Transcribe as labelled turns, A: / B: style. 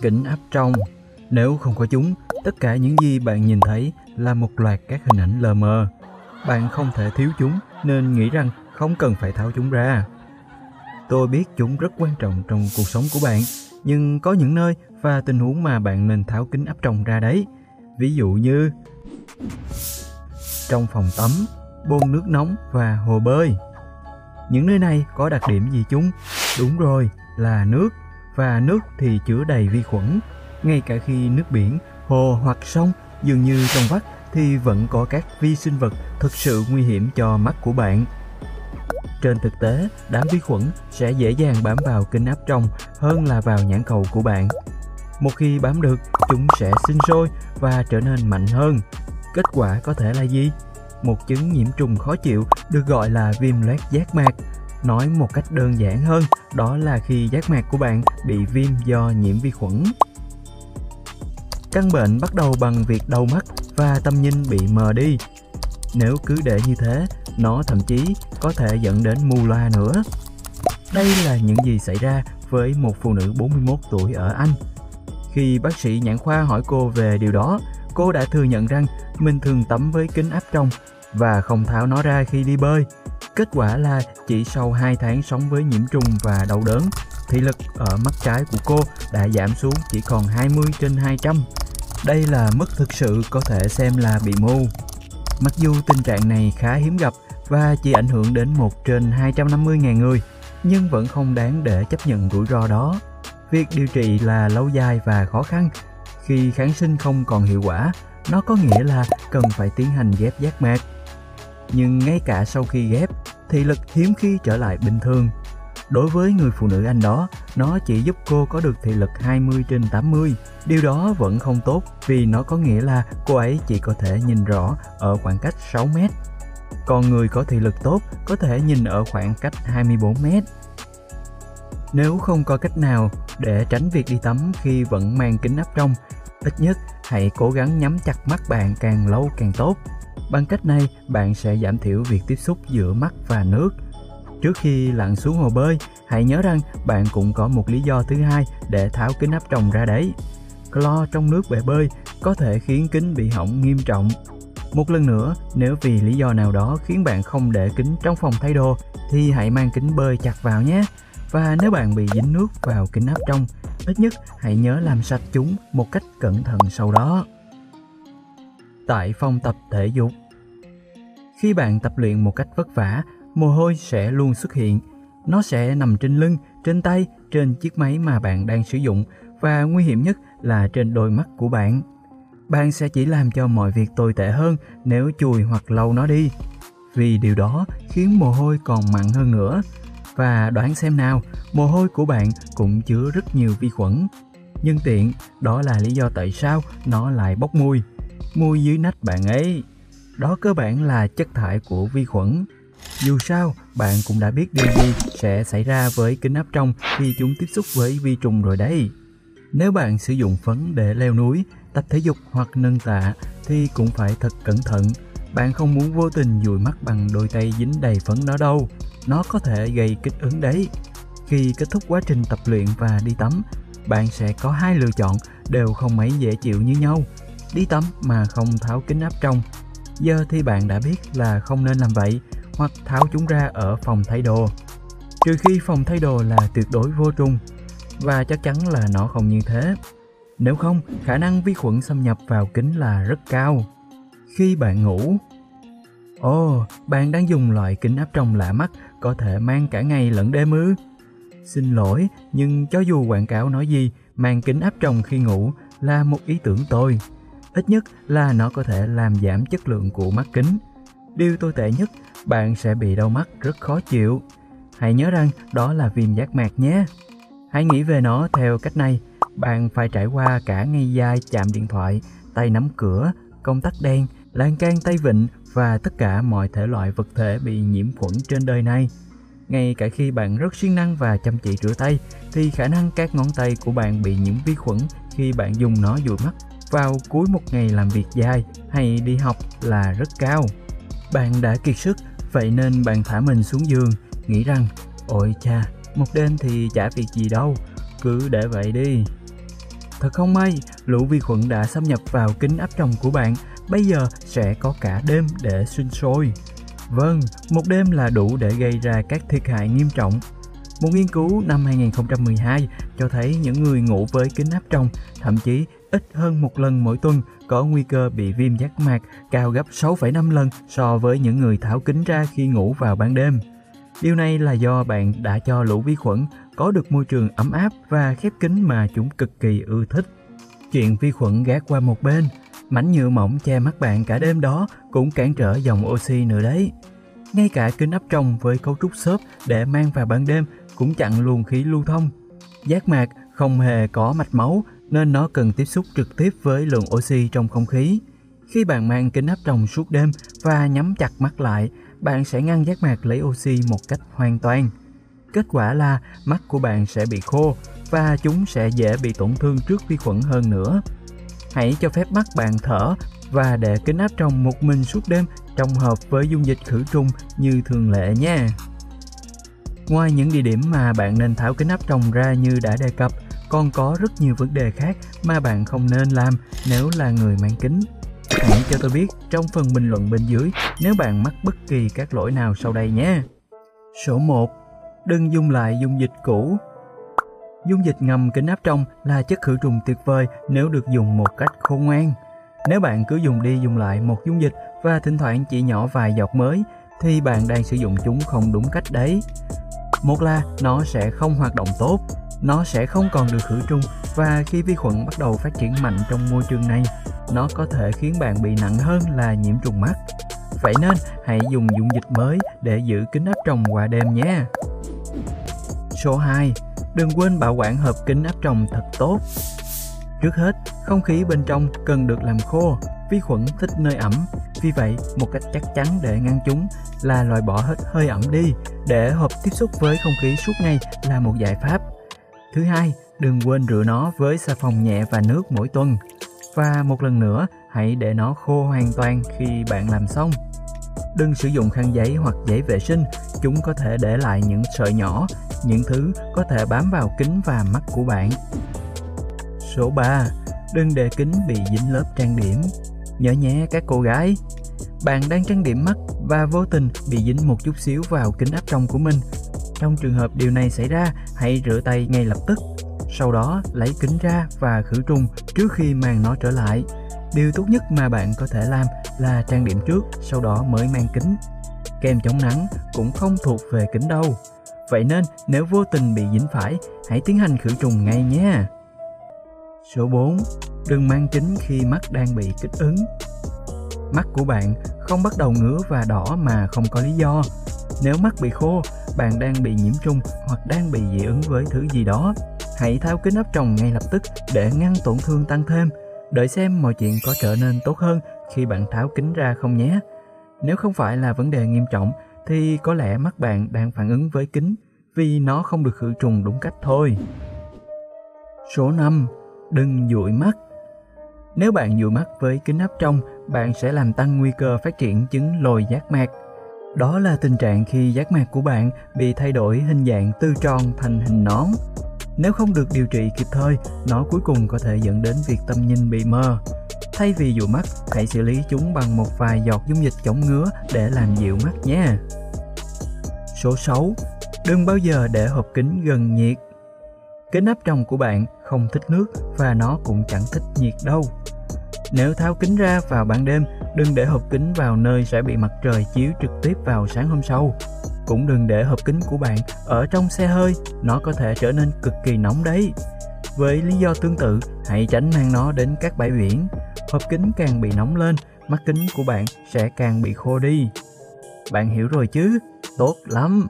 A: kính áp trong. Nếu không có chúng, tất cả những gì bạn nhìn thấy là một loạt các hình ảnh lờ mờ. Bạn không thể thiếu chúng nên nghĩ rằng không cần phải tháo chúng ra. Tôi biết chúng rất quan trọng trong cuộc sống của bạn, nhưng có những nơi và tình huống mà bạn nên tháo kính áp tròng ra đấy. Ví dụ như trong phòng tắm, bồn nước nóng và hồ bơi. Những nơi này có đặc điểm gì chúng? Đúng rồi, là nước và nước thì chứa đầy vi khuẩn. Ngay cả khi nước biển, hồ hoặc sông dường như trong vắt thì vẫn có các vi sinh vật thực sự nguy hiểm cho mắt của bạn. Trên thực tế, đám vi khuẩn sẽ dễ dàng bám vào kính áp trong hơn là vào nhãn cầu của bạn. Một khi bám được, chúng sẽ sinh sôi và trở nên mạnh hơn. Kết quả có thể là gì? Một chứng nhiễm trùng khó chịu được gọi là viêm loét giác mạc. Nói một cách đơn giản hơn, đó là khi giác mạc của bạn bị viêm do nhiễm vi khuẩn. Căn bệnh bắt đầu bằng việc đau mắt và tầm nhìn bị mờ đi. Nếu cứ để như thế, nó thậm chí có thể dẫn đến mù loa nữa. Đây là những gì xảy ra với một phụ nữ 41 tuổi ở Anh. Khi bác sĩ nhãn khoa hỏi cô về điều đó, cô đã thừa nhận rằng mình thường tắm với kính áp trong và không tháo nó ra khi đi bơi. Kết quả là chỉ sau 2 tháng sống với nhiễm trùng và đau đớn, thị lực ở mắt trái của cô đã giảm xuống chỉ còn 20 trên 200. Đây là mức thực sự có thể xem là bị mù. Mặc dù tình trạng này khá hiếm gặp và chỉ ảnh hưởng đến 1 trên 250.000 người, nhưng vẫn không đáng để chấp nhận rủi ro đó. Việc điều trị là lâu dài và khó khăn. Khi kháng sinh không còn hiệu quả, nó có nghĩa là cần phải tiến hành ghép giác mạc. Nhưng ngay cả sau khi ghép, thị lực hiếm khi trở lại bình thường. Đối với người phụ nữ Anh đó, nó chỉ giúp cô có được thị lực 20 trên 80. Điều đó vẫn không tốt vì nó có nghĩa là cô ấy chỉ có thể nhìn rõ ở khoảng cách 6 mét. Còn người có thị lực tốt có thể nhìn ở khoảng cách 24 mét. Nếu không có cách nào để tránh việc đi tắm khi vẫn mang kính áp trong, ít nhất hãy cố gắng nhắm chặt mắt bạn càng lâu càng tốt. Bằng cách này, bạn sẽ giảm thiểu việc tiếp xúc giữa mắt và nước. Trước khi lặn xuống hồ bơi, hãy nhớ rằng bạn cũng có một lý do thứ hai để tháo kính áp tròng ra đấy. Clo trong nước bể bơi có thể khiến kính bị hỏng nghiêm trọng. Một lần nữa, nếu vì lý do nào đó khiến bạn không để kính trong phòng thay đồ, thì hãy mang kính bơi chặt vào nhé. Và nếu bạn bị dính nước vào kính áp trong, ít nhất hãy nhớ làm sạch chúng một cách cẩn thận sau đó. Tại phòng tập thể dục Khi bạn tập luyện một cách vất vả, mồ hôi sẽ luôn xuất hiện. Nó sẽ nằm trên lưng, trên tay, trên chiếc máy mà bạn đang sử dụng và nguy hiểm nhất là trên đôi mắt của bạn. Bạn sẽ chỉ làm cho mọi việc tồi tệ hơn nếu chùi hoặc lau nó đi. Vì điều đó khiến mồ hôi còn mặn hơn nữa và đoán xem nào, mồ hôi của bạn cũng chứa rất nhiều vi khuẩn. Nhưng tiện, đó là lý do tại sao nó lại bốc mùi. Mùi dưới nách bạn ấy. Đó cơ bản là chất thải của vi khuẩn. Dù sao, bạn cũng đã biết điều gì sẽ xảy ra với kính áp trong khi chúng tiếp xúc với vi trùng rồi đấy. Nếu bạn sử dụng phấn để leo núi, tập thể dục hoặc nâng tạ thì cũng phải thật cẩn thận. Bạn không muốn vô tình dụi mắt bằng đôi tay dính đầy phấn đó đâu nó có thể gây kích ứng đấy. Khi kết thúc quá trình tập luyện và đi tắm, bạn sẽ có hai lựa chọn đều không mấy dễ chịu như nhau. Đi tắm mà không tháo kính áp trong. Giờ thì bạn đã biết là không nên làm vậy hoặc tháo chúng ra ở phòng thay đồ. Trừ khi phòng thay đồ là tuyệt đối vô trùng và chắc chắn là nó không như thế. Nếu không, khả năng vi khuẩn xâm nhập vào kính là rất cao. Khi bạn ngủ, Ồ, oh, bạn đang dùng loại kính áp tròng lạ mắt có thể mang cả ngày lẫn đêm ư? Xin lỗi, nhưng cho dù quảng cáo nói gì, mang kính áp tròng khi ngủ là một ý tưởng tồi. Ít nhất là nó có thể làm giảm chất lượng của mắt kính. Điều tồi tệ nhất, bạn sẽ bị đau mắt rất khó chịu. Hãy nhớ rằng đó là viêm giác mạc nhé. Hãy nghĩ về nó theo cách này. Bạn phải trải qua cả ngày dài chạm điện thoại, tay nắm cửa, công tắc đen, lan can tay vịn và tất cả mọi thể loại vật thể bị nhiễm khuẩn trên đời này. Ngay cả khi bạn rất siêng năng và chăm chỉ rửa tay, thì khả năng các ngón tay của bạn bị nhiễm vi khuẩn khi bạn dùng nó dụi mắt vào cuối một ngày làm việc dài hay đi học là rất cao. Bạn đã kiệt sức, vậy nên bạn thả mình xuống giường, nghĩ rằng Ôi cha, một đêm thì chả việc gì đâu, cứ để vậy đi. Thật không may, lũ vi khuẩn đã xâm nhập vào kính áp tròng của bạn, bây giờ sẽ có cả đêm để sinh sôi. Vâng, một đêm là đủ để gây ra các thiệt hại nghiêm trọng. Một nghiên cứu năm 2012 cho thấy những người ngủ với kính áp tròng, thậm chí ít hơn một lần mỗi tuần, có nguy cơ bị viêm giác mạc cao gấp 6,5 lần so với những người tháo kính ra khi ngủ vào ban đêm. Điều này là do bạn đã cho lũ vi khuẩn có được môi trường ấm áp và khép kín mà chúng cực kỳ ưa thích. Chuyện vi khuẩn gác qua một bên, mảnh nhựa mỏng che mắt bạn cả đêm đó cũng cản trở dòng oxy nữa đấy. Ngay cả kính áp tròng với cấu trúc xốp để mang vào ban đêm cũng chặn luồng khí lưu thông. Giác mạc không hề có mạch máu nên nó cần tiếp xúc trực tiếp với lượng oxy trong không khí. Khi bạn mang kính áp tròng suốt đêm và nhắm chặt mắt lại, bạn sẽ ngăn giác mạc lấy oxy một cách hoàn toàn. Kết quả là mắt của bạn sẽ bị khô và chúng sẽ dễ bị tổn thương trước vi khuẩn hơn nữa. Hãy cho phép mắt bạn thở và để kính áp tròng một mình suốt đêm trong hợp với dung dịch khử trùng như thường lệ nha. Ngoài những địa điểm mà bạn nên tháo kính áp tròng ra như đã đề cập, còn có rất nhiều vấn đề khác mà bạn không nên làm nếu là người mang kính. Hãy cho tôi biết trong phần bình luận bên dưới nếu bạn mắc bất kỳ các lỗi nào sau đây nhé. Số 1. Đừng dùng lại dung dịch cũ. Dung dịch ngầm kính áp trong là chất khử trùng tuyệt vời nếu được dùng một cách khôn ngoan. Nếu bạn cứ dùng đi dùng lại một dung dịch và thỉnh thoảng chỉ nhỏ vài giọt mới thì bạn đang sử dụng chúng không đúng cách đấy. Một là nó sẽ không hoạt động tốt, nó sẽ không còn được khử trùng và khi vi khuẩn bắt đầu phát triển mạnh trong môi trường này, nó có thể khiến bạn bị nặng hơn là nhiễm trùng mắt. Vậy nên hãy dùng dung dịch mới để giữ kính áp tròng qua đêm nhé. Số 2. Đừng quên bảo quản hộp kính áp tròng thật tốt. Trước hết, không khí bên trong cần được làm khô, vi khuẩn thích nơi ẩm. Vì vậy, một cách chắc chắn để ngăn chúng là loại bỏ hết hơi ẩm đi, để hộp tiếp xúc với không khí suốt ngày là một giải pháp. Thứ hai, đừng quên rửa nó với xà phòng nhẹ và nước mỗi tuần. Và một lần nữa, hãy để nó khô hoàn toàn khi bạn làm xong. Đừng sử dụng khăn giấy hoặc giấy vệ sinh, chúng có thể để lại những sợi nhỏ, những thứ có thể bám vào kính và mắt của bạn. Số 3. Đừng để kính bị dính lớp trang điểm. Nhớ nhé các cô gái, bạn đang trang điểm mắt và vô tình bị dính một chút xíu vào kính áp trong của mình. Trong trường hợp điều này xảy ra, hãy rửa tay ngay lập tức. Sau đó lấy kính ra và khử trùng trước khi mang nó trở lại. Điều tốt nhất mà bạn có thể làm là trang điểm trước, sau đó mới mang kính. Kem chống nắng cũng không thuộc về kính đâu. Vậy nên nếu vô tình bị dính phải, hãy tiến hành khử trùng ngay nhé. Số 4. Đừng mang kính khi mắt đang bị kích ứng. Mắt của bạn không bắt đầu ngứa và đỏ mà không có lý do. Nếu mắt bị khô, bạn đang bị nhiễm trùng hoặc đang bị dị ứng với thứ gì đó, hãy tháo kính áp tròng ngay lập tức để ngăn tổn thương tăng thêm. Đợi xem mọi chuyện có trở nên tốt hơn khi bạn tháo kính ra không nhé. Nếu không phải là vấn đề nghiêm trọng thì có lẽ mắt bạn đang phản ứng với kính vì nó không được khử trùng đúng cách thôi. Số 5. Đừng dụi mắt Nếu bạn dụi mắt với kính áp trong, bạn sẽ làm tăng nguy cơ phát triển chứng lồi giác mạc. Đó là tình trạng khi giác mạc của bạn bị thay đổi hình dạng từ tròn thành hình nón. Nếu không được điều trị kịp thời, nó cuối cùng có thể dẫn đến việc tầm nhìn bị mờ. Thay vì dụ mắt, hãy xử lý chúng bằng một vài giọt dung dịch chống ngứa để làm dịu mắt nhé. Số 6. Đừng bao giờ để hộp kính gần nhiệt. Kính áp tròng của bạn không thích nước và nó cũng chẳng thích nhiệt đâu. Nếu tháo kính ra vào ban đêm, đừng để hộp kính vào nơi sẽ bị mặt trời chiếu trực tiếp vào sáng hôm sau. Cũng đừng để hộp kính của bạn ở trong xe hơi, nó có thể trở nên cực kỳ nóng đấy. Với lý do tương tự, hãy tránh mang nó đến các bãi biển. Hộp kính càng bị nóng lên, mắt kính của bạn sẽ càng bị khô đi. Bạn hiểu rồi chứ? Tốt lắm!